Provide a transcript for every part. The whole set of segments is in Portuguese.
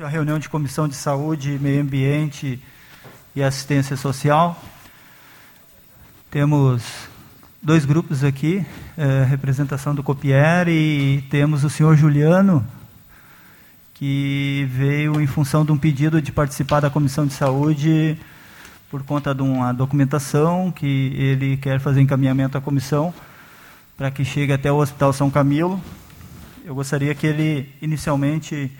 A reunião de Comissão de Saúde, Meio Ambiente e Assistência Social. Temos dois grupos aqui, é, representação do Copier e temos o senhor Juliano, que veio em função de um pedido de participar da Comissão de Saúde por conta de uma documentação que ele quer fazer encaminhamento à comissão para que chegue até o Hospital São Camilo. Eu gostaria que ele inicialmente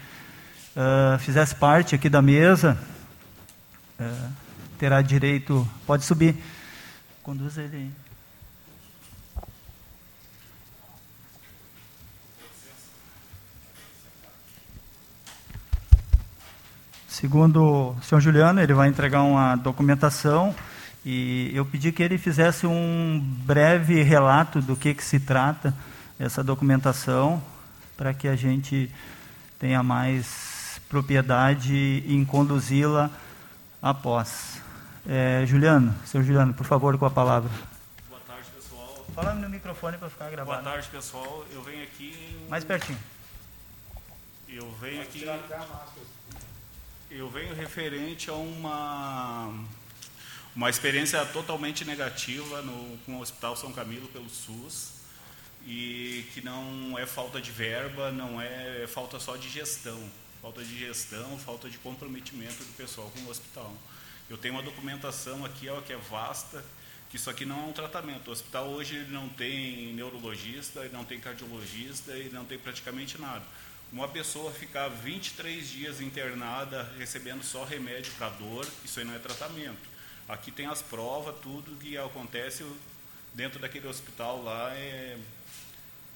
uh, fizesse parte aqui da mesa, uh, terá direito. Pode subir. Conduz ele. Segundo o senhor Juliano, ele vai entregar uma documentação e eu pedi que ele fizesse um breve relato do que, que se trata essa documentação, para que a gente tenha mais propriedade em conduzi-la após. É, Juliano, seu Juliano, por favor, com a palavra. Boa tarde, pessoal. Fala no microfone para ficar gravado. Boa tarde, pessoal. Eu venho aqui. Mais pertinho. Eu venho aqui. Eu venho referente a uma uma experiência totalmente negativa no, com o Hospital São Camilo pelo SUS e que não é falta de verba, não é, é falta só de gestão falta de gestão, falta de comprometimento do pessoal com o hospital. Eu tenho uma documentação aqui ó, que é vasta, que isso aqui não é um tratamento. O hospital hoje não tem neurologista, não tem cardiologista e não tem praticamente nada. Uma pessoa ficar 23 dias internada recebendo só remédio para dor, isso aí não é tratamento. Aqui tem as provas, tudo que acontece dentro daquele hospital lá é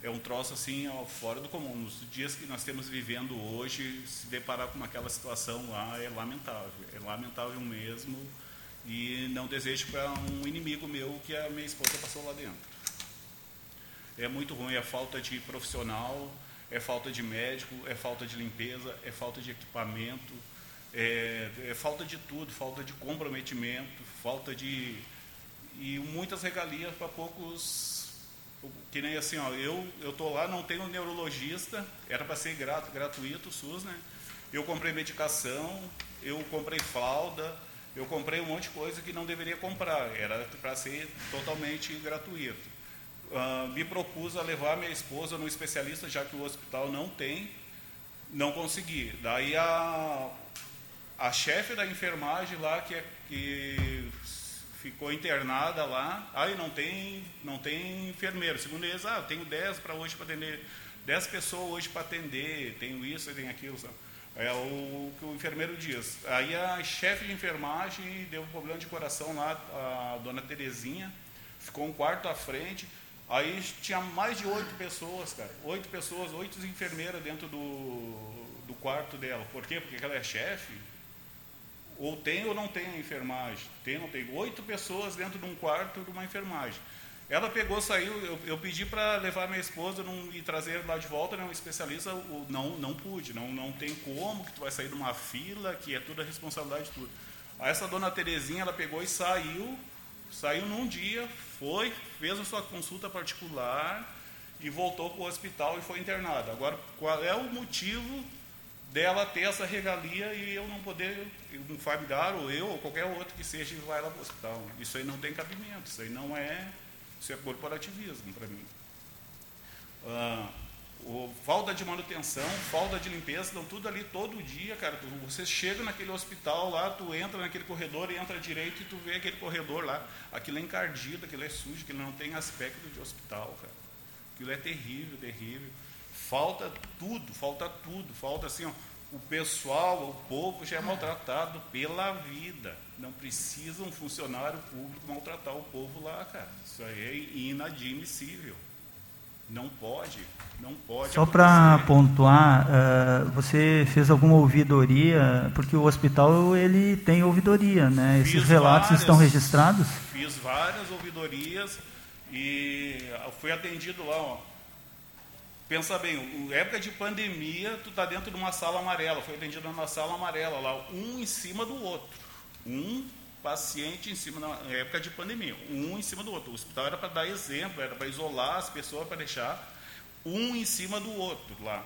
é um troço assim fora do comum. Nos dias que nós estamos vivendo hoje, se deparar com aquela situação lá é lamentável, é lamentável mesmo e não desejo para um inimigo meu que a minha esposa passou lá dentro. É muito ruim, é falta de profissional, é falta de médico, é falta de limpeza, é falta de equipamento, é, é falta de tudo, falta de comprometimento, falta de e muitas regalias para poucos que nem assim, ó, eu eu tô lá, não tenho neurologista, era para ser grato, gratuito o SUS, né? Eu comprei medicação, eu comprei fralda, eu comprei um monte de coisa que não deveria comprar, era para ser totalmente gratuito. Uh, me propus a levar minha esposa no especialista, já que o hospital não tem, não consegui. Daí a, a chefe da enfermagem lá, que, é, que ficou internada lá, aí não tem, não tem enfermeiro. Segundo eles, ah, eu tenho 10 para hoje para atender, 10 pessoas hoje para atender, tenho isso, tenho aquilo. Sabe? É o que o enfermeiro diz. Aí a chefe de enfermagem deu um problema de coração lá, a dona Terezinha, ficou um quarto à frente. Aí tinha mais de oito pessoas, cara. Oito pessoas, oito enfermeiras dentro do, do quarto dela. Por quê? Porque ela é chefe, ou tem ou não tem a enfermagem. Tem ou não tem. Oito pessoas dentro de um quarto de uma enfermagem. Ela pegou, saiu, eu, eu pedi para levar minha esposa num, e trazer lá de volta, né, um especialista, o, não, não pude, não, não tem como, que tu vai sair de uma fila, que é tudo a responsabilidade de tudo. Aí essa dona Terezinha, ela pegou e saiu, saiu num dia, foi, fez a sua consulta particular e voltou para o hospital e foi internada. Agora, qual é o motivo dela ter essa regalia e eu não poder, um familiar ou eu ou qualquer outro que seja, vai lá para o hospital. Isso aí não tem cabimento, isso aí não é, isso é corporativismo para mim. Ah, o, falta de manutenção, falta de limpeza, estão tudo ali todo dia, cara. Tu, você chega naquele hospital lá, tu entra naquele corredor e entra direito e tu vê aquele corredor lá, aquilo é encardido, aquilo é sujo, aquilo não tem aspecto de hospital, cara. Aquilo é terrível, terrível. Falta tudo, falta tudo, falta assim, ó, o pessoal, o povo já é maltratado pela vida. Não precisa um funcionário público maltratar o povo lá, cara. Isso aí é inadmissível. Não pode, não pode. Só para pontuar, uh, você fez alguma ouvidoria, porque o hospital ele tem ouvidoria, né? Esses relatos várias, estão registrados? Fiz várias ouvidorias e fui atendido lá, ó, Pensa bem, época de pandemia, tu está dentro de uma sala amarela, foi atendido numa sala amarela lá, um em cima do outro. Um paciente em cima, na época de pandemia, um em cima do outro. O hospital era para dar exemplo, era para isolar as pessoas, para deixar um em cima do outro lá.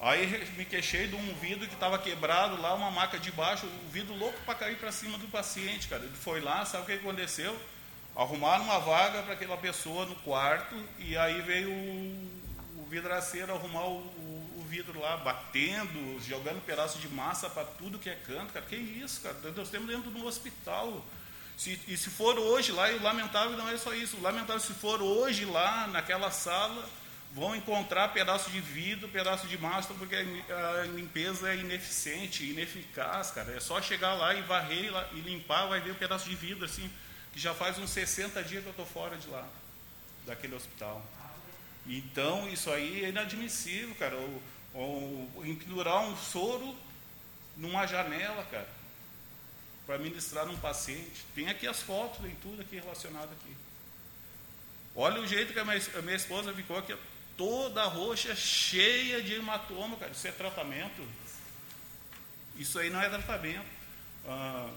Aí me queixei de um vidro que estava quebrado lá, uma maca de baixo, o vidro louco para cair para cima do paciente, cara. Ele foi lá, sabe o que aconteceu? Arrumaram uma vaga para aquela pessoa no quarto e aí veio vidraceiro arrumar o, o, vidro lá, batendo, jogando pedaço de massa para tudo que é canto, cara. Que isso, cara? Nós temos dentro de um hospital. Se, e se for hoje lá, e o lamentável não é só isso, o lamentável se for hoje lá naquela sala, vão encontrar pedaço de vidro, pedaço de massa, porque a limpeza é ineficiente, ineficaz, cara. É só chegar lá e varrer e limpar, vai ver o um pedaço de vidro, assim, que já faz uns 60 dias que eu estou fora de lá, daquele hospital. Então, isso aí é inadmissível, cara. Ou, ou empendurar um soro numa janela, cara, para ministrar num paciente. Tem aqui as fotos, tem tudo aqui relacionado aqui. Olha o jeito que a minha, a minha esposa ficou aqui, toda roxa, cheia de hematoma, cara. Isso é tratamento? Isso aí não é tratamento. Ah,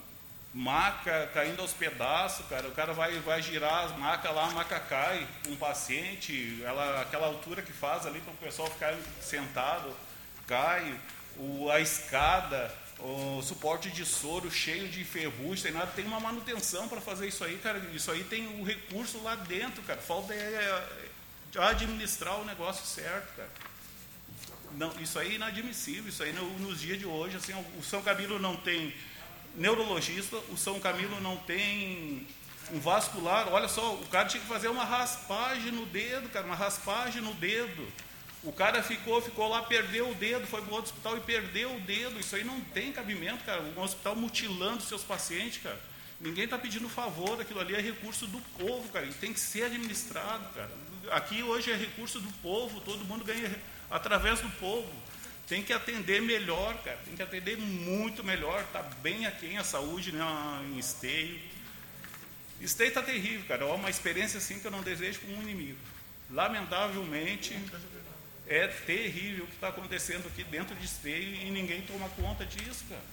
maca caindo aos pedaços, cara. O cara vai, vai girar as macas lá, a maca cai. Um paciente, ela, aquela altura que faz ali para o pessoal ficar sentado, cai. O, a escada, o suporte de soro cheio de ferrugem, tem nada, tem uma manutenção para fazer isso aí, cara. Isso aí tem o recurso lá dentro, cara. Falta é, é administrar o negócio certo, cara. Não, isso aí é inadmissível, isso aí no, nos dias de hoje, assim, o São Camilo não tem neurologista, o São Camilo não tem um vascular, olha só, o cara tinha que fazer uma raspagem no dedo, cara, uma raspagem no dedo. O cara ficou, ficou lá, perdeu o dedo, foi para outro hospital e perdeu o dedo. Isso aí não tem cabimento, cara. Um hospital mutilando seus pacientes, cara. Ninguém está pedindo favor, aquilo ali é recurso do povo, cara, e tem que ser administrado, cara aqui hoje é recurso do povo, todo mundo ganha através do povo. Tem que atender melhor, cara, tem que atender muito melhor, está bem aqui a saúde né, em esteio. Esteio está terrível, cara, é uma experiência assim que eu não desejo para um inimigo. Lamentavelmente, é terrível o que está acontecendo aqui dentro de esteio e ninguém toma conta disso, cara.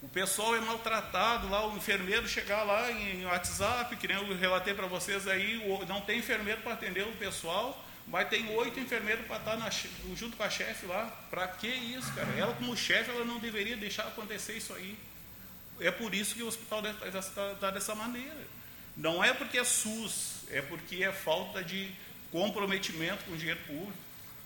O pessoal é maltratado lá, o enfermeiro chegar lá em WhatsApp, que nem eu relatei para vocês aí, não tem enfermeiro para atender o pessoal, mas tem oito enfermeiros para estar tá na, junto com a chefe lá. Para que isso, cara? Ela, como chefe, ela não deveria deixar acontecer isso aí. É por isso que o hospital está tá dessa maneira. Não é porque é SUS, é porque é falta de comprometimento com o dinheiro público.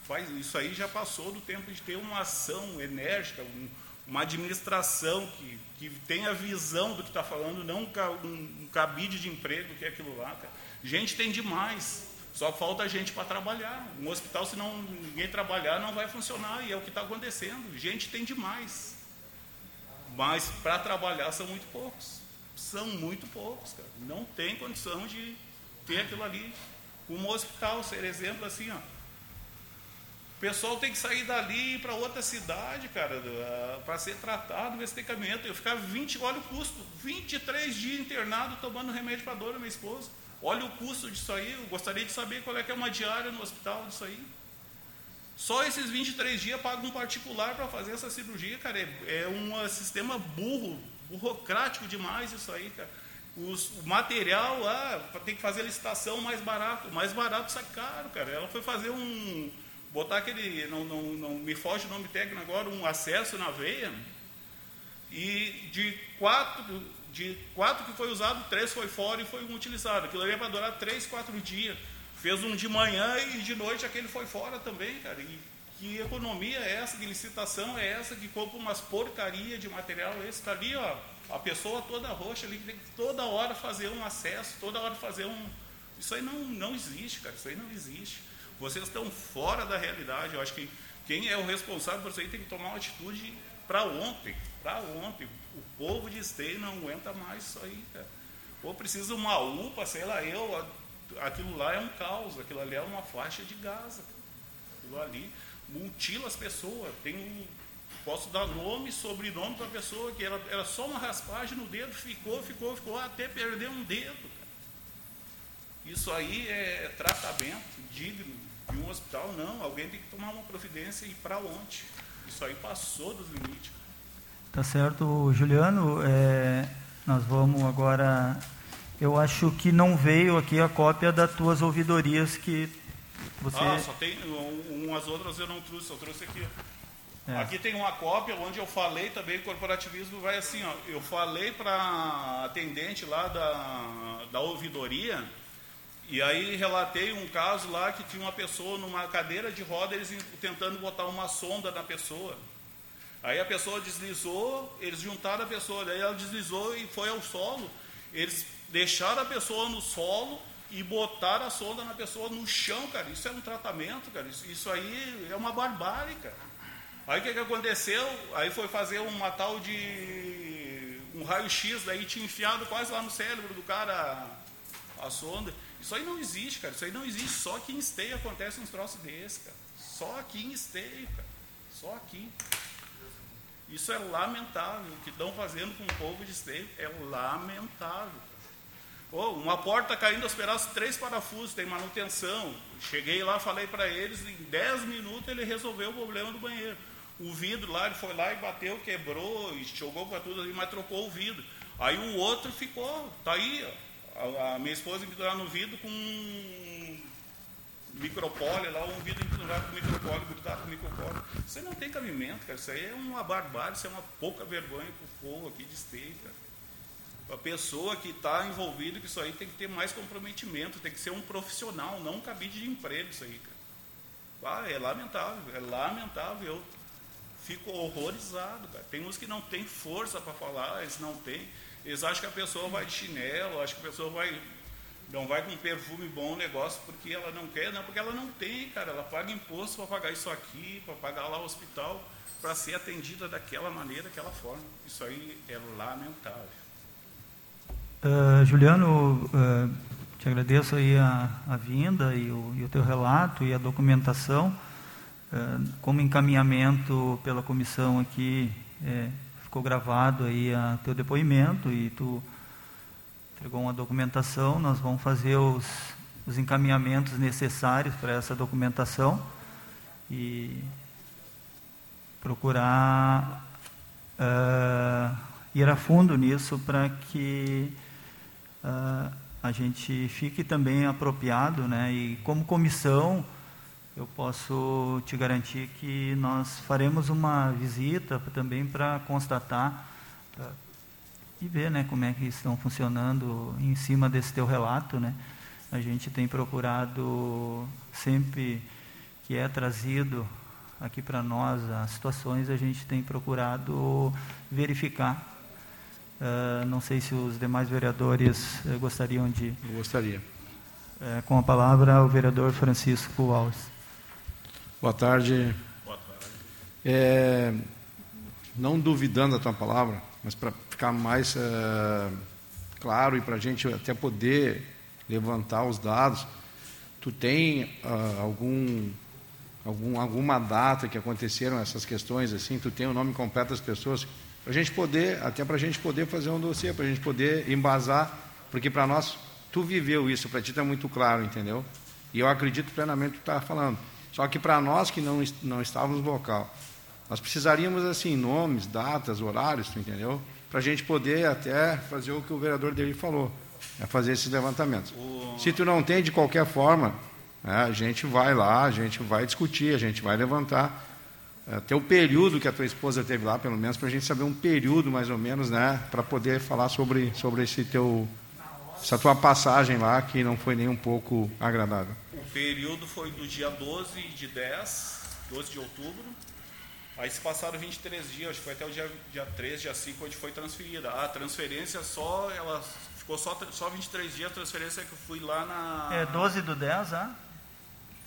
Faz, isso aí já passou do tempo de ter uma ação enérgica, um, uma administração que, que tenha visão do que está falando, não um, um, cabide de emprego, que é aquilo lá. Cara. Gente tem demais, só falta gente para trabalhar. Um hospital, se não ninguém trabalhar, não vai funcionar, e é o que está acontecendo. Gente tem demais, mas para trabalhar são muito poucos. São muito poucos, cara. Não tem condição de ter aquilo ali. Um hospital, ser exemplo assim, ó o pessoal tem que sair dali para outra cidade, cara, para ser tratado medicamento. Eu ficava 20, olha o custo, 23 dias internado tomando remédio para dor da minha esposa. Olha o custo disso aí, eu gostaria de saber qual é que é uma diária no hospital disso aí. Só esses 23 dias paga um particular para fazer essa cirurgia, cara. É, é um sistema burro, burocrático demais isso aí, cara. Os, o material, ah, tem que fazer licitação mais barato. Mais barato sai caro, cara. Ela foi fazer um botar aquele, não, não, não me foge o nome técnico agora, um acesso na veia, e de quatro, de quatro que foi usado, três foi fora e foi um utilizado. Aquilo ali é para durar três, quatro dias. Fez um de manhã e de noite aquele foi fora também, cara. E que economia é essa, de licitação é essa, que compra umas porcaria de material esse, tá ali, ó, a pessoa toda roxa ali, que tem que toda hora fazer um acesso, toda hora fazer um. Isso aí não, não existe, cara, isso aí não existe. Vocês estão fora da realidade. Eu acho que quem é o responsável por isso aí tem que tomar uma atitude para ontem. Para ontem. O povo de Esteio não aguenta mais isso aí, cara. Ou precisa uma UPA, sei lá, eu. Aquilo lá é um caos, aquilo ali é uma faixa de gás. Aquilo ali mutila as pessoas. Tem um, posso dar nome, sobrenome para a pessoa que era, era só uma raspagem no dedo, ficou, ficou, ficou, até perder um dedo. Cara. Isso aí é tratamento digno de um hospital, não. Alguém tem que tomar uma providência e ir para onde? Isso aí passou dos limites. Tá certo, Juliano. É, nós vamos agora. Eu acho que não veio aqui a cópia das tuas ouvidorias que Você... Ah, só tem umas outras eu não trouxe, eu trouxe aqui. É. Aqui tem uma cópia onde eu falei também, corporativismo vai assim, ó, eu falei para atendente lá da, da ouvidoria, e aí relatei um caso lá que tinha uma pessoa numa cadeira de roda, eles tentando botar uma sonda na pessoa. Aí a pessoa deslizou, eles juntaram a pessoa, daí ela deslizou e foi ao solo. Eles deixaram a pessoa no solo e botaram a sonda na pessoa no chão, cara. Isso é um tratamento, cara. Isso, isso aí é uma barbárie, cara. Aí o que, que aconteceu? Aí foi fazer uma tal de um raio-x, daí tinha enfiado quase lá no cérebro do cara a, a sonda. Isso aí não existe, cara. Isso aí não existe. Só aqui em Esteio acontece uns troços desses, cara. Só aqui em Esteio, cara. Só aqui. Isso é lamentável. O que estão fazendo com o povo de Esteio é lamentável. Oh, uma porta caindo aos pedaços, três parafusos, tem manutenção. Cheguei lá, falei para eles, em 10 minutos ele resolveu o problema do banheiro. O vidro lá, ele foi lá e bateu, quebrou, e jogou para tudo ali, mas trocou o vidro. Aí o outro ficou, tá aí, ó. A, a minha esposa pendurada no vidro com micropólio lá, um vidro pendurado com micropólio, grudado com micropólio. Isso aí não tem cabimento, cara. Isso aí é uma barbárie, isso é uma pouca vergonha pro povo aqui de esteio, cara. A pessoa que está envolvida com isso aí tem que ter mais comprometimento, tem que ser um profissional, não um cabide de emprego isso aí, cara. Ah, é lamentável, é lamentável. Eu fico horrorizado, cara. Tem uns que não tem força para falar, eles não têm. Eles acham que a pessoa vai de chinelo, acham que a pessoa vai não vai com perfume bom negócio porque ela não quer, não, porque ela não tem, cara. Ela paga imposto para pagar isso aqui, para pagar lá o hospital, para ser atendida daquela maneira, daquela forma. Isso aí é lamentável. Uh, Juliano, uh, te agradeço aí a, a vinda e o, e o teu relato e a documentação. Eh, como encaminhamento pela comissão aqui, é, ficou gravado aí a teu depoimento e tu entregou uma documentação, nós vamos fazer os, os encaminhamentos necessários para essa documentação e procurar uh, ir a fundo nisso para que uh, a gente fique também apropriado, né? E como comissão eu posso te garantir que nós faremos uma visita também para constatar uh, e ver né, como é que estão funcionando em cima desse teu relato. Né? A gente tem procurado, sempre que é trazido aqui para nós as situações, a gente tem procurado verificar. Uh, não sei se os demais vereadores uh, gostariam de. Eu gostaria. Uh, com a palavra, o vereador Francisco Alves. Boa tarde. Boa tarde. É, não duvidando da tua palavra, mas para ficar mais é, claro e para a gente até poder levantar os dados, tu tem uh, algum, algum, alguma data que aconteceram essas questões assim? Tu tem o nome completo das pessoas? Para a gente poder, até para a gente poder fazer um dossiê, para a gente poder embasar, porque para nós, tu viveu isso, para ti está muito claro, entendeu? E eu acredito plenamente que tu está falando. Só que para nós que não, não estávamos no local, nós precisaríamos, assim, nomes, datas, horários, tu entendeu? Para a gente poder até fazer o que o vereador dele falou, é fazer esses levantamentos. O... Se tu não tem, de qualquer forma, né, a gente vai lá, a gente vai discutir, a gente vai levantar. Até o período que a tua esposa teve lá, pelo menos, para a gente saber um período mais ou menos, né, para poder falar sobre, sobre esse teu, essa tua passagem lá, que não foi nem um pouco agradável período foi do dia 12 de 10, 12 de outubro. Aí se passaram 23 dias, acho que foi até o dia, dia 13, dia 5, onde foi transferida. A transferência só, ela ficou só, só 23 dias, a transferência que eu fui lá na. É 12 do 10, ah?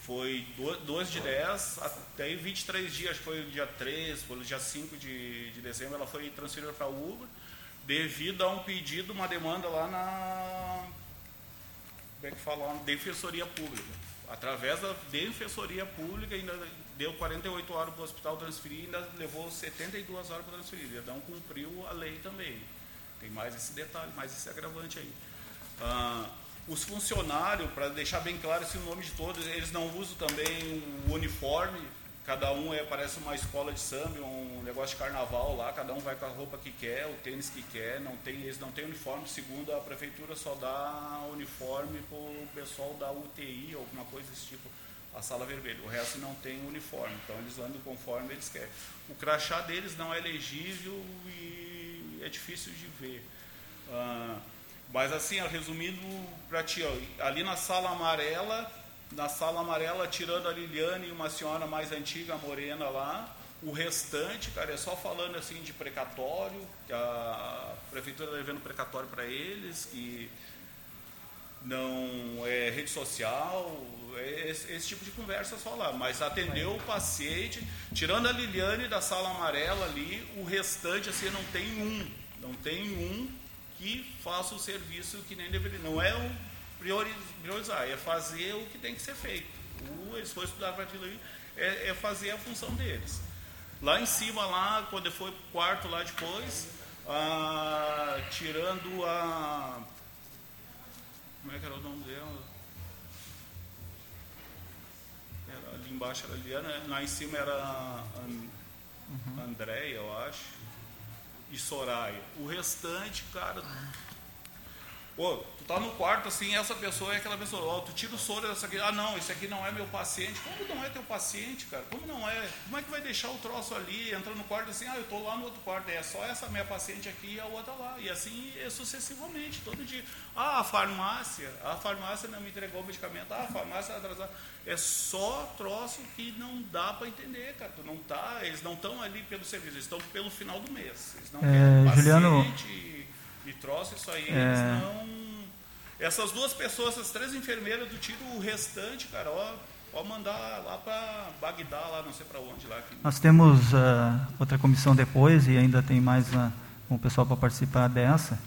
Foi 12 de 10 até 23 dias, foi o dia 13, foi o dia 5 de, de dezembro, ela foi transferida para o Uber, devido a um pedido, uma demanda lá na. Como é que fala? Defensoria Pública através da defensoria pública, ainda deu 48 horas para o hospital transferir, ainda levou 72 horas para transferir. Então cumpriu a lei também. Tem mais esse detalhe, mais esse agravante aí. Ah, os funcionários, para deixar bem claro esse nome de todos, eles não usam também o uniforme Cada um é, parece uma escola de samba, um negócio de carnaval lá, cada um vai com a roupa que quer, o tênis que quer, não tem, eles não têm uniforme, segundo a prefeitura só dá uniforme para o pessoal da UTI, alguma coisa desse tipo. A sala vermelha. O resto não tem uniforme, então eles andam conforme eles querem. O crachá deles não é legível e é difícil de ver. Ah, mas assim, resumindo para ti, ó, ali na sala amarela, na sala amarela, tirando a Liliane e uma senhora mais antiga, morena lá, o restante, cara, é só falando assim de precatório, que a prefeitura está devendo precatório para eles, que não é rede social, é esse, esse, tipo de conversa só lá. Mas atendeu o paciente, tirando a Liliane da sala amarela ali, o restante assim não tem um, não tem um que faça o serviço que nem deveria. Não é o priorizar, é fazer o que tem que ser feito. O, eles foram estudar para aí, é, é fazer a função deles. Lá em cima, lá, quando foi quarto lá depois, ah, tirando a. Como é que era o nome dela? Era, ali embaixo era Liana, lá em cima era An, uhum. Andréia, eu acho, e Soraya. O restante, cara, Pô, tu tá no quarto assim, essa pessoa é aquela pessoa, ó, tu tira o soro dessa aqui, ah não, esse aqui não é meu paciente. Como não é teu paciente, cara? Como não é? Como é que vai deixar o troço ali, entra no quarto assim, ah, eu tô lá no outro quarto, é só essa minha paciente aqui e a outra lá. E assim é sucessivamente, todo dia. Ah, a farmácia, a farmácia não me entregou o medicamento, ah, a farmácia atrasada. É só troço que não dá para entender, cara. Tu não tá, eles não estão ali pelo serviço, eles estão pelo final do mês. Eles não é, paciente, Juliano e troço, isso aí, é... eles não. Essas duas pessoas, essas três enfermeiras do tiro, o restante, cara, ó, pode mandar lá para Bagdá, lá não sei para onde lá. Que... Nós temos uh, outra comissão depois e ainda tem mais uh, um pessoal para participar dessa.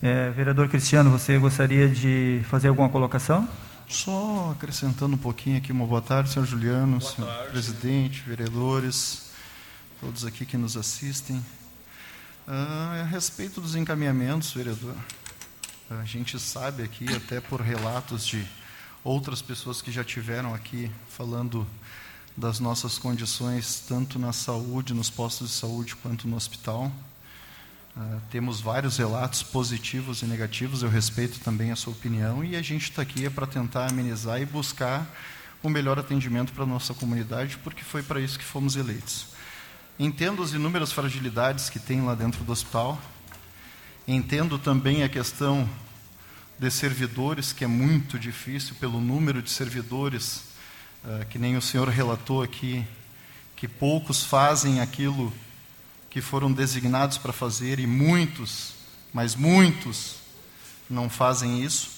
É, vereador Cristiano, você gostaria de fazer alguma colocação? Só acrescentando um pouquinho aqui, uma boa tarde, senhor Juliano, boa senhor tarde, presidente, vereadores, todos aqui que nos assistem. Ah, a respeito dos encaminhamentos, vereador, a gente sabe aqui, até por relatos de outras pessoas que já tiveram aqui falando das nossas condições, tanto na saúde, nos postos de saúde, quanto no hospital. Uh, temos vários relatos positivos e negativos, eu respeito também a sua opinião, e a gente está aqui é para tentar amenizar e buscar o melhor atendimento para a nossa comunidade, porque foi para isso que fomos eleitos. Entendo as inúmeras fragilidades que tem lá dentro do hospital. Entendo também a questão de servidores, que é muito difícil pelo número de servidores, uh, que nem o senhor relatou aqui, que poucos fazem aquilo que foram designados para fazer e muitos, mas muitos, não fazem isso.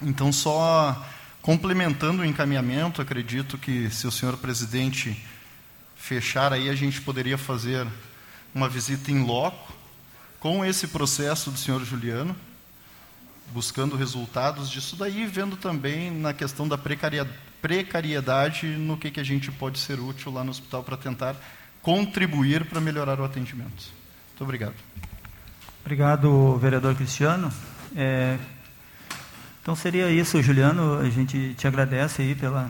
Então, só complementando o encaminhamento, acredito que se o senhor presidente fechar, aí a gente poderia fazer uma visita em loco com esse processo do senhor Juliano, buscando resultados disso daí, vendo também na questão da precariedade no que, que a gente pode ser útil lá no hospital para tentar contribuir para melhorar o atendimento. Muito obrigado. Obrigado, vereador Cristiano. É, então seria isso, Juliano. A gente te agradece aí pela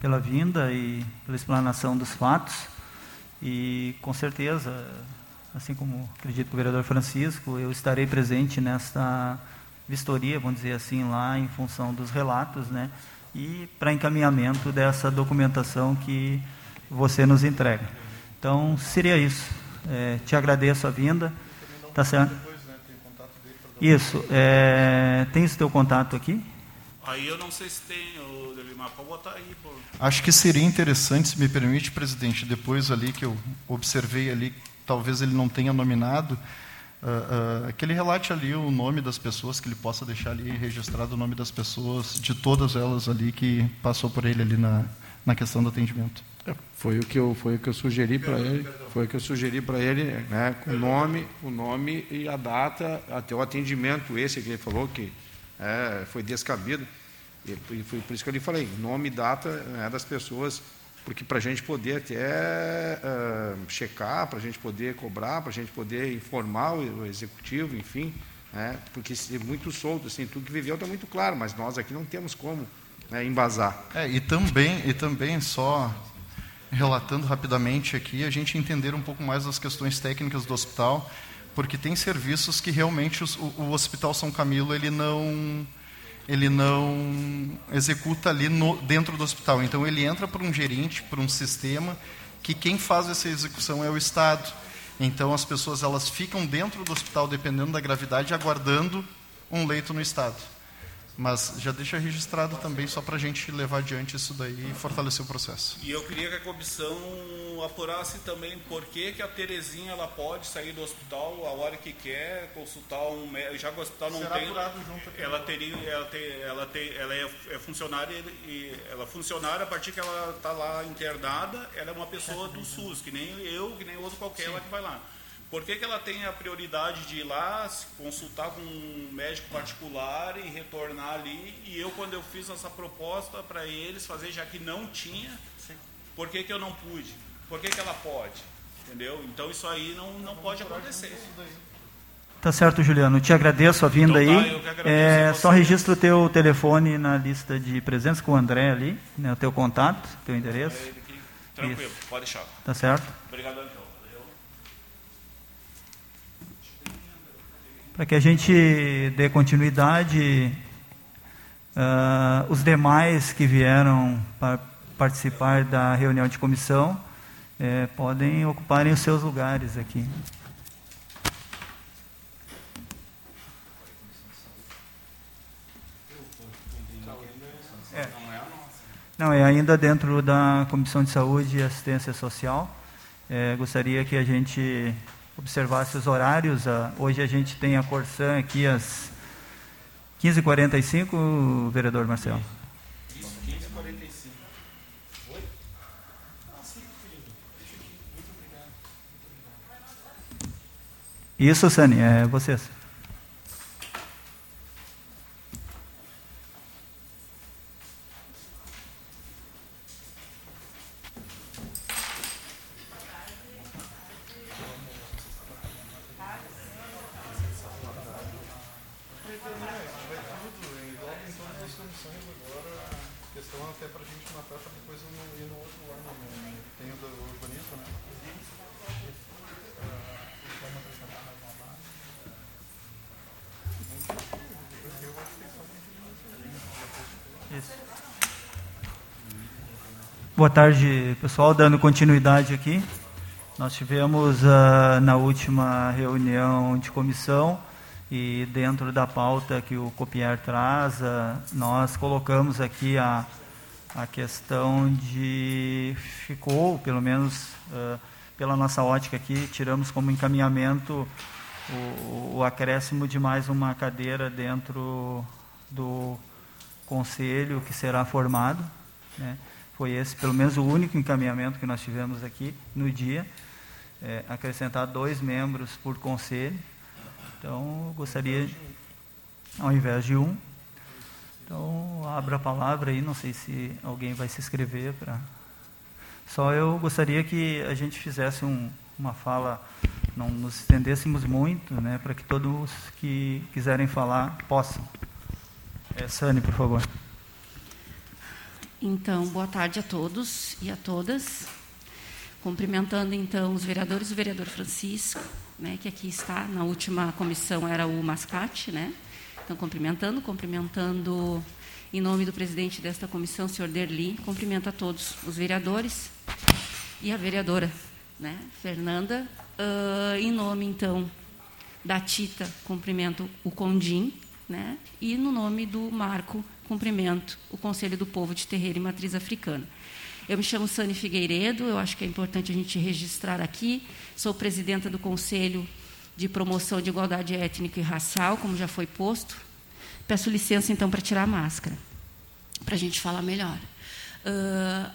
pela vinda e pela explanação dos fatos. E com certeza, assim como acredito que o vereador Francisco, eu estarei presente nesta vistoria, vamos dizer assim, lá em função dos relatos, né? E para encaminhamento dessa documentação que você nos entrega. Então, seria isso. É, te agradeço a vinda. Tá certo? Isso. É, tem esse teu contato aqui? Aí eu não sei se tem, Delimar, pode botar aí. Pô. Acho que seria interessante, se me permite, presidente, depois ali que eu observei ali, talvez ele não tenha nominado, uh, uh, que ele relate ali o nome das pessoas, que ele possa deixar ali registrado o nome das pessoas, de todas elas ali que passou por ele ali na, na questão do atendimento. É, foi o que eu foi o que eu sugeri para ele, foi o que eu sugeri para ele, né, com o nome, o nome e a data, até o atendimento esse que ele falou que é, foi descabido. E foi por isso que eu lhe falei, nome e data né, das pessoas, porque para a gente poder até uh, checar, para a gente poder cobrar, para a gente poder informar o, executivo, enfim, né, porque é muito solto, assim, tudo que viveu está muito claro, mas nós aqui não temos como né, embasar. É, e também, e também só relatando rapidamente aqui, a gente entender um pouco mais das questões técnicas do hospital, porque tem serviços que realmente os, o, o Hospital São Camilo ele não ele não executa ali no, dentro do hospital. Então ele entra para um gerente, para um sistema que quem faz essa execução é o Estado. Então as pessoas elas ficam dentro do hospital dependendo da gravidade aguardando um leito no Estado. Mas já deixa registrado também, só para a gente levar adiante isso daí e fortalecer o processo. E eu queria que a comissão apurasse também por que, que a Terezinha ela pode sair do hospital a hora que quer, consultar um médico, já que o hospital não Será tem. junto ela teria, ela, tem, ela, tem, ela é, é funcionária e ela é funcionária a partir que ela está lá internada, ela é uma pessoa do SUS, que nem eu, que nem outro qualquer lá que vai lá. Por que, que ela tem a prioridade de ir lá, se consultar com um médico particular e retornar ali? E eu, quando eu fiz essa proposta para eles fazer, já que não tinha, Sim. por que, que eu não pude? Por que, que ela pode? Entendeu? Então isso aí não, não pode acontecer. Tá certo, Juliano. Te agradeço a vinda então, aí. Tá, é, só registra o teu telefone na lista de presença com o André ali, né, o teu contato, teu endereço. Tranquilo, Isso. pode deixar. Tá certo? Obrigado, então. Para que a gente dê continuidade, uh, os demais que vieram para participar da reunião de comissão eh, podem ocuparem os seus lugares aqui. É. Não, é ainda dentro da Comissão de Saúde e Assistência Social. É, gostaria que a gente observasse os horários. Ah, hoje a gente tem a Corsã aqui às 15h45, vereador Marcelo. Isso, 15h45. Oi? Isso, Sani, é vocês. Boa tarde, pessoal. Dando continuidade aqui. Nós tivemos uh, na última reunião de comissão e dentro da pauta que o Copiar traz, uh, nós colocamos aqui a, a questão de. ficou, pelo menos uh, pela nossa ótica aqui, tiramos como encaminhamento o, o acréscimo de mais uma cadeira dentro do conselho que será formado. Né? Foi esse, pelo menos, o único encaminhamento que nós tivemos aqui no dia. É, acrescentar dois membros por conselho. Então, gostaria, ao invés de um. Então, abra a palavra aí, não sei se alguém vai se inscrever para. Só eu gostaria que a gente fizesse um, uma fala, não nos estendêssemos muito, né, para que todos que quiserem falar possam. É, Sani, por favor. Então, boa tarde a todos e a todas. Cumprimentando então os vereadores, o vereador Francisco, né, que aqui está, na última comissão era o Mascate, né? Então, cumprimentando, cumprimentando em nome do presidente desta comissão, o senhor Derli, cumprimento a todos os vereadores e a vereadora, né, Fernanda. Uh, em nome, então, da Tita, cumprimento o Condim, né, e no nome do Marco cumprimento o Conselho do Povo de Terreiro e Matriz Africana. Eu me chamo Sani Figueiredo, eu acho que é importante a gente registrar aqui. Sou presidenta do Conselho de Promoção de Igualdade Étnica e Racial, como já foi posto. Peço licença, então, para tirar a máscara, para a gente falar melhor. Uh,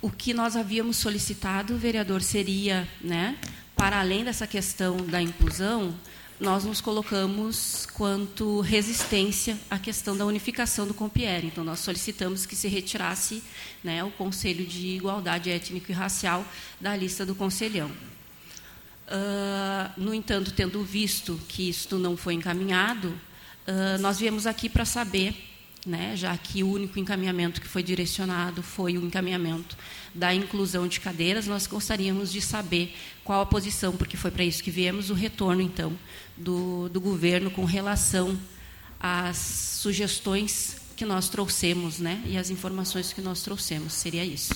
o que nós havíamos solicitado, vereador, seria, né, para além dessa questão da inclusão, nós nos colocamos quanto resistência à questão da unificação do Compier. Então, nós solicitamos que se retirasse né, o Conselho de Igualdade Étnico e Racial da lista do Conselhão. Uh, no entanto, tendo visto que isto não foi encaminhado, uh, nós viemos aqui para saber né, já que o único encaminhamento que foi direcionado foi o encaminhamento da inclusão de cadeiras, nós gostaríamos de saber qual a posição, porque foi para isso que viemos, o retorno, então, do, do governo com relação as sugestões que nós trouxemos, né? E as informações que nós trouxemos. Seria isso.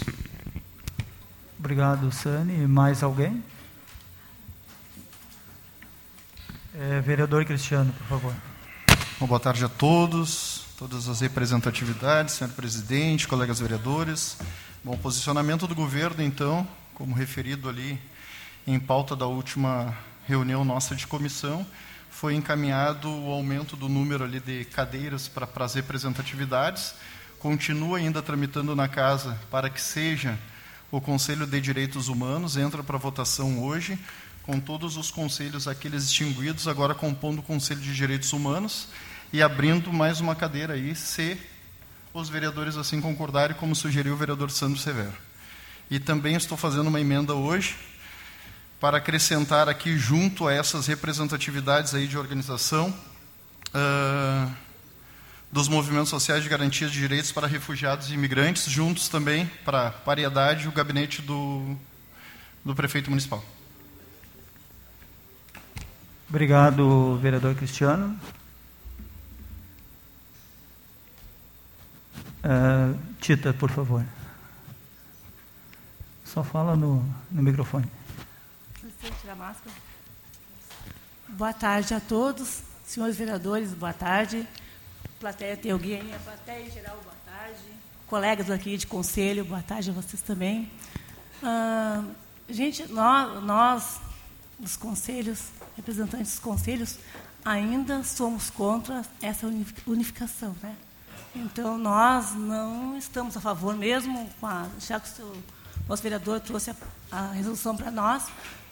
Obrigado, Sani. Mais alguém? É, vereador Cristiano, por favor. Bom, boa tarde a todos, todas as representatividades, senhor presidente, colegas vereadores. Bom, posicionamento do governo, então, como referido ali em pauta da última reunião nossa de comissão, foi encaminhado o aumento do número ali de cadeiras para, as representatividades. Continua ainda tramitando na casa para que seja o Conselho de Direitos Humanos, entra para votação hoje, com todos os conselhos aqueles extinguidos, agora compondo o Conselho de Direitos Humanos e abrindo mais uma cadeira aí, se os vereadores assim concordarem, como sugeriu o vereador Sandro Severo. E também estou fazendo uma emenda hoje, para acrescentar aqui junto a essas representatividades aí de organização uh, dos movimentos sociais de garantia de direitos para refugiados e imigrantes, juntos também para paridade o gabinete do, do prefeito municipal. Obrigado, vereador Cristiano. Uh, Tita, por favor. Só fala no, no microfone. Boa tarde a todos, senhores vereadores, boa tarde. Plateia tem alguém, a plateia em geral, boa tarde. Colegas aqui de conselho, boa tarde a vocês também. Ah, gente, nós, nós, dos conselhos, representantes dos conselhos, ainda somos contra essa unificação, né? Então, nós não estamos a favor, mesmo a, já que o seu, nosso vereador trouxe a, a resolução para nós,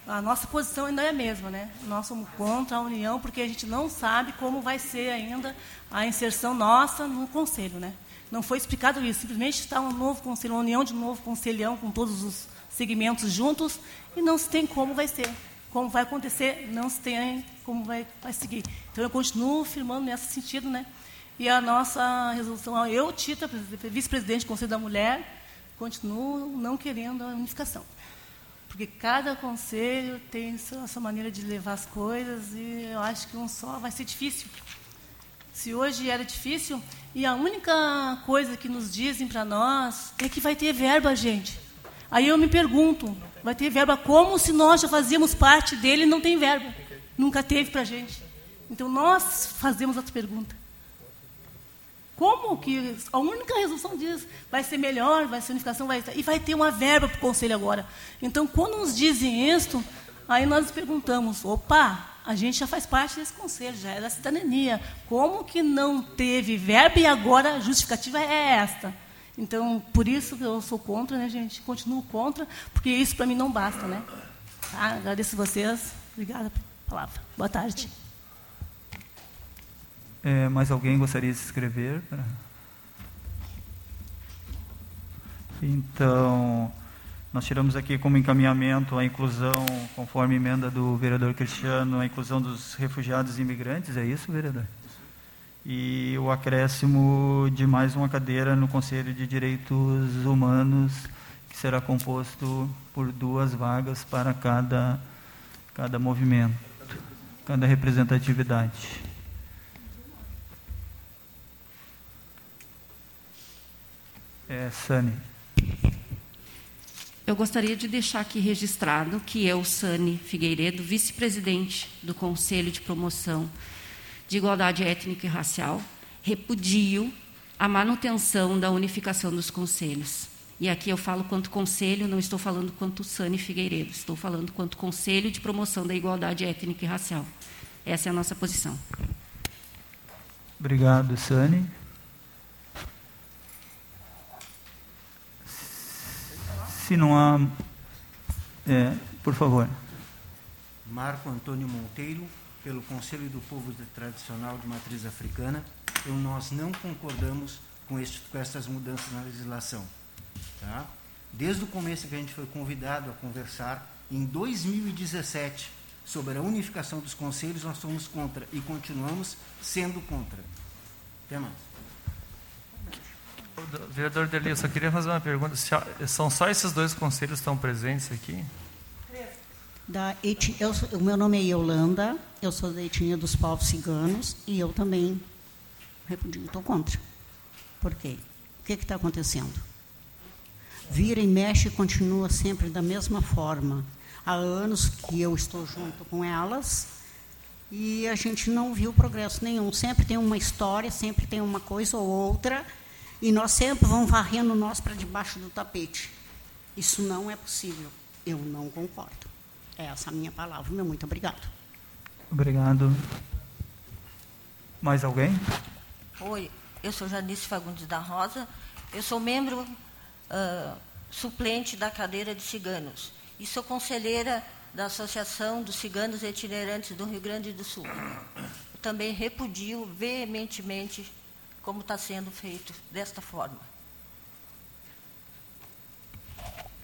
a nossa posição ainda é a mesma, né? Nós somos contra a união porque a gente não sabe como vai ser ainda a inserção nossa no conselho, né? Não foi explicado isso, simplesmente está um novo conselho, uma união de um novo conselhão com todos os segmentos juntos e não se tem como vai ser, como vai acontecer, não se tem como vai, vai seguir. Então eu continuo firmando nesse sentido, né? E a nossa resolução, eu, Tita, vice-presidente do Conselho da Mulher, continuo não querendo a unificação porque cada conselho tem a sua maneira de levar as coisas e eu acho que um só vai ser difícil. Se hoje era difícil, e a única coisa que nos dizem para nós é que vai ter verba, gente. Aí eu me pergunto, vai ter verba como se nós já fazíamos parte dele e não tem verba? Nunca teve para a gente. Então nós fazemos outra pergunta. Como que a única resolução diz vai ser melhor, vai ser unificação, vai e vai ter uma verba para o conselho agora. Então, quando nos dizem isto, aí nós perguntamos: opa, a gente já faz parte desse conselho, já é da cidadania. Como que não teve verba e agora a justificativa é esta? Então, por isso que eu sou contra, né, gente? Continuo contra, porque isso para mim não basta, né? Tá? Agradeço vocês. Obrigada pela palavra. Boa tarde. É, mais alguém gostaria de se inscrever? Então, nós tiramos aqui como encaminhamento a inclusão, conforme emenda do vereador Cristiano, a inclusão dos refugiados e imigrantes, é isso, vereador? E o acréscimo de mais uma cadeira no Conselho de Direitos Humanos, que será composto por duas vagas para cada, cada movimento, cada representatividade. É, Sani. Eu gostaria de deixar aqui registrado que eu, Sani Figueiredo, vice-presidente do Conselho de Promoção de Igualdade Étnica e Racial, repudio a manutenção da unificação dos conselhos. E aqui eu falo quanto conselho, não estou falando quanto Sani Figueiredo, estou falando quanto Conselho de Promoção da Igualdade Étnica e Racial. Essa é a nossa posição. Obrigado, Sani. Se não há. É, por favor. Marco Antônio Monteiro, pelo Conselho do Povo Tradicional de Matriz Africana. Então, nós não concordamos com, este, com essas mudanças na legislação. Tá? Desde o começo que a gente foi convidado a conversar, em 2017, sobre a unificação dos conselhos, nós somos contra e continuamos sendo contra. Até mais. Vereador Deli, eu só queria fazer uma pergunta. São só esses dois conselhos que estão presentes aqui? Da eu, o meu nome é Yolanda, eu sou da etnia dos povos ciganos e eu também Repudio, estou contra. Por quê? O que está acontecendo? Vira e mexe e continua sempre da mesma forma. Há anos que eu estou junto com elas e a gente não viu progresso nenhum. Sempre tem uma história, sempre tem uma coisa ou outra, e nós sempre vamos varrendo nós para debaixo do tapete. Isso não é possível. Eu não concordo. É essa a minha palavra. Meu muito obrigado. Obrigado. Mais alguém? Oi, eu sou Janice Fagundes da Rosa. Eu sou membro uh, suplente da cadeira de ciganos e sou conselheira da Associação dos Ciganos Itinerantes do Rio Grande do Sul. Eu também repudio veementemente como está sendo feito desta forma.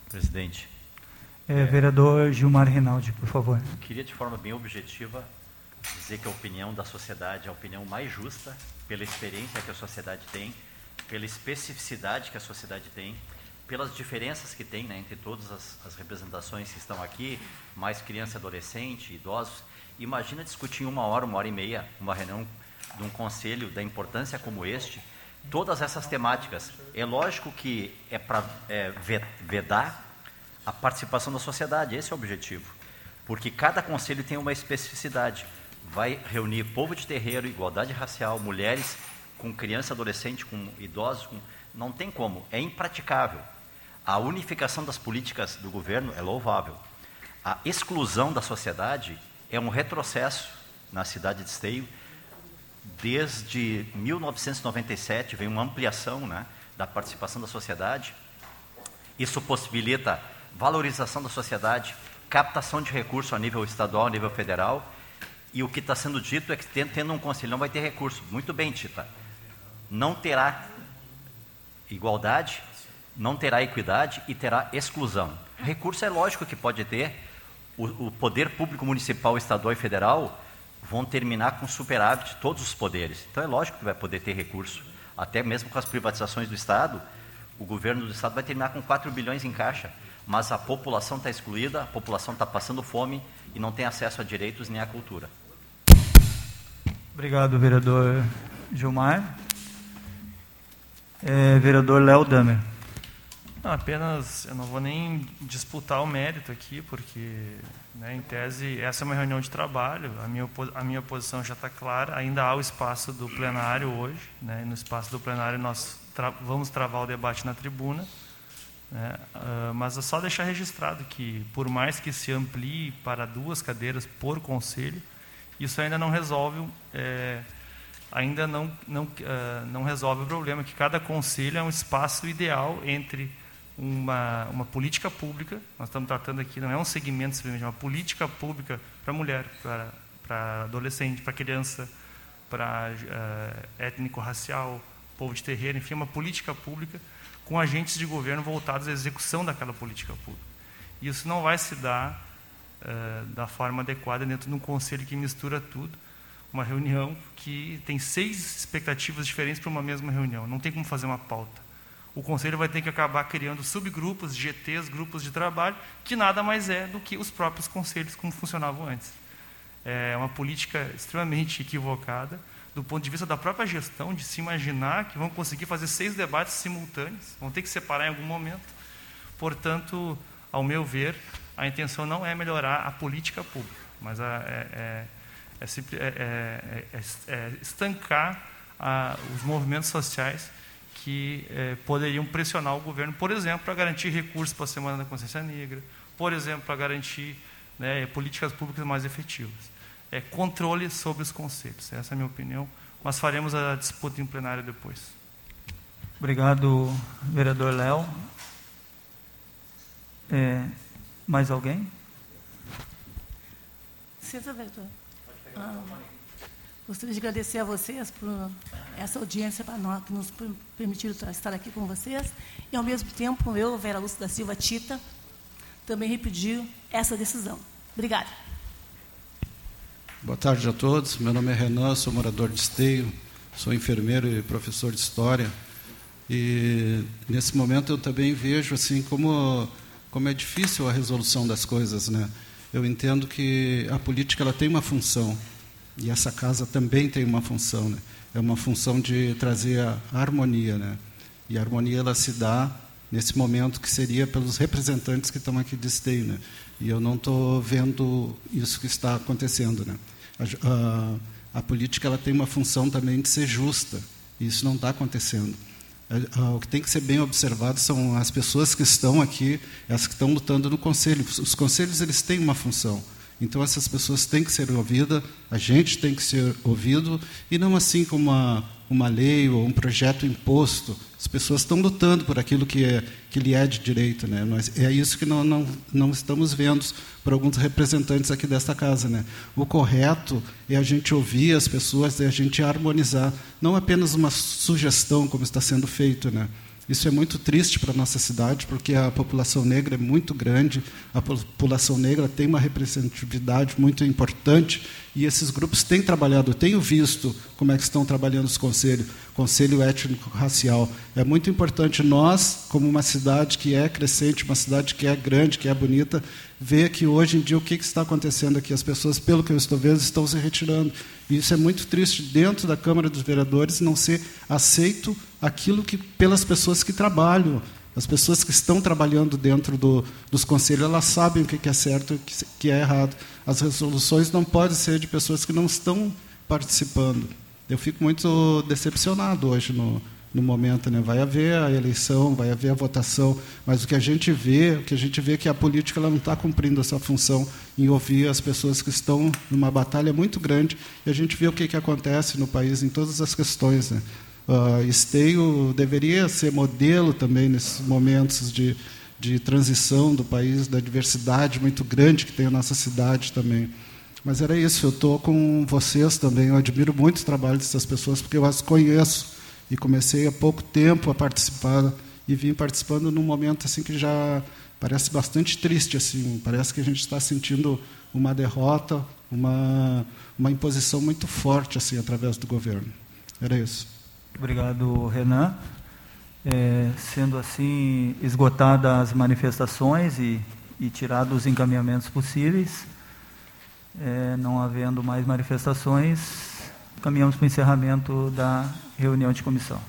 Presidente. É, vereador Gilmar Rinaldi, por favor. Queria, de forma bem objetiva, dizer que a opinião da sociedade é a opinião mais justa, pela experiência que a sociedade tem, pela especificidade que a sociedade tem, pelas diferenças que tem né, entre todas as, as, representações que estão aqui, mais criança, adolescente, idosos. Imagina discutir em uma hora, uma hora e meia, uma reunião de um conselho da importância como este, todas essas temáticas. É lógico que é para é, vedar a participação da sociedade, esse é o objetivo. Porque cada conselho tem uma especificidade. Vai reunir povo de terreiro, igualdade racial, mulheres com criança, adolescente, com idosos, com... não tem como, é impraticável. A unificação das políticas do governo é louvável. A exclusão da sociedade é um retrocesso na cidade de Esteio. Desde 1997 vem uma ampliação né, da participação da sociedade. Isso possibilita valorização da sociedade, captação de recursos a nível estadual, a nível federal. E o que está sendo dito é que tendo um conselho não vai ter recurso. Muito bem, Tita. Não terá igualdade, não terá equidade e terá exclusão. Recurso é lógico que pode ter. O, o poder público municipal, estadual e federal vão terminar com superávit todos os poderes. Então é lógico que vai poder ter recurso. Até mesmo com as privatizações do Estado, o governo do Estado vai terminar com 4 bilhões em caixa mas a população está excluída, a população está passando fome e não tem acesso a direitos nem à cultura. Obrigado, vereador Gilmar. É, vereador Léo Damer. Não, apenas, eu não vou nem disputar o mérito aqui, porque, né, em tese, essa é uma reunião de trabalho, a minha, a minha posição já está clara, ainda há o espaço do plenário hoje, né, no espaço do plenário nós tra vamos travar o debate na tribuna, né? Uh, mas é só deixar registrado que, por mais que se amplie para duas cadeiras por conselho, isso ainda não resolve, é, ainda não, não, uh, não resolve o problema, que cada conselho é um espaço ideal entre uma, uma política pública, nós estamos tratando aqui, não é um segmento simplesmente, é uma política pública para mulher, para, adolescente, para criança, para uh, étnico-racial, povo de terreiro, enfim, uma política pública com agentes de governo voltados à execução daquela política pública. Isso não vai se dar uh, da forma adequada dentro de um conselho que mistura tudo, uma reunião que tem seis expectativas diferentes para uma mesma reunião. Não tem como fazer uma pauta. O conselho vai ter que acabar criando subgrupos, GTs, grupos de trabalho, que nada mais é do que os próprios conselhos como funcionavam antes. É uma política extremamente equivocada do ponto de vista da própria gestão, de se imaginar que vão conseguir fazer seis debates simultâneos, vão ter que separar em algum momento. Portanto, ao meu ver, a intenção não é melhorar a política pública, mas a, é, é, é, é, estancar a, os movimentos sociais que poderiam pressionar o governo, por exemplo, para garantir recursos para a Semana da Consciência Negra, por exemplo, para garantir né, políticas públicas mais efetivas é, controle sobre os conselhos. Essa é a minha opinião, mas faremos a disputa em plenário depois. Obrigado, vereador Léo. É, mais alguém? Licença, vereador. Ah, gostaria de agradecer a vocês por essa audiência para nós, que nos permitiram estar aqui com vocês. E, ao mesmo tempo, eu, Vera Lúcia da Silva Tita, também repetir essa decisão. Obrigada. Boa tarde a todos. Meu nome é Renan, sou morador de Esteio, sou enfermeiro e professor de história. E nesse momento eu também vejo assim como como é difícil a resolução das coisas, né? Eu entendo que a política ela tem uma função E essa casa também tem uma função, né? É uma função de trazer a harmonia, né? E a harmonia ela se dá nesse momento que seria pelos representantes que estão aqui de esteio, né? E eu não estou vendo isso que está acontecendo, né? A, a, a, política ela tem uma função também de ser justa. E isso não está acontecendo. O que tem que ser bem observado são as pessoas que estão aqui, as que estão lutando no conselho. Os conselhos eles têm uma função. Então essas pessoas têm que ser ouvidas, a gente tem que ser ouvido e não assim como uma uma lei ou um projeto imposto. As pessoas estão lutando por aquilo que, é, que lhe é de direito. Né? Nós, é isso que não, não, não estamos vendo por alguns representantes aqui desta casa. Né? O correto é a gente ouvir as pessoas, é a gente harmonizar, não apenas uma sugestão, como está sendo feito. Né? Isso é muito triste para a nossa cidade, porque a população negra é muito grande, a população negra tem uma representatividade muito importante e esses grupos têm trabalhado, eu tenho visto como é que estão trabalhando os conselhos, conselho étnico-racial. É muito importante nós, como uma cidade que é crescente, uma cidade que é grande, que é bonita, ver que hoje em dia o que está acontecendo aqui. As pessoas, pelo que eu estou vendo, estão se retirando. E isso é muito triste dentro da Câmara dos Vereadores não ser aceito aquilo que pelas pessoas que trabalham. As pessoas que estão trabalhando dentro do, dos conselhos, elas sabem o que é certo e o que é errado. As resoluções não podem ser de pessoas que não estão participando. Eu fico muito decepcionado hoje no, no momento, né? Vai haver a eleição, vai haver a votação, mas o que a gente vê, o que a gente vê é que a política ela não está cumprindo essa função em ouvir as pessoas que estão numa batalha muito grande e a gente vê o que, que acontece no país em todas as questões, né? Uh, Esteio deveria ser modelo também nesses momentos de, de transição do país, da diversidade muito grande que tem a nossa cidade também. Mas era isso, eu estou com vocês também, eu admiro muito o trabalho dessas pessoas, porque eu as conheço e comecei há pouco tempo a participar e vim participando num momento assim que já parece bastante triste assim. Parece que a gente está sentindo uma derrota uma uma imposição muito forte assim através do governo. Era isso. Obrigado Renan. É, sendo assim esgotadas as manifestações e, e tirados os encaminhamentos possíveis é, não havendo mais manifestações caminhamos para o encerramento da reunião de comissão.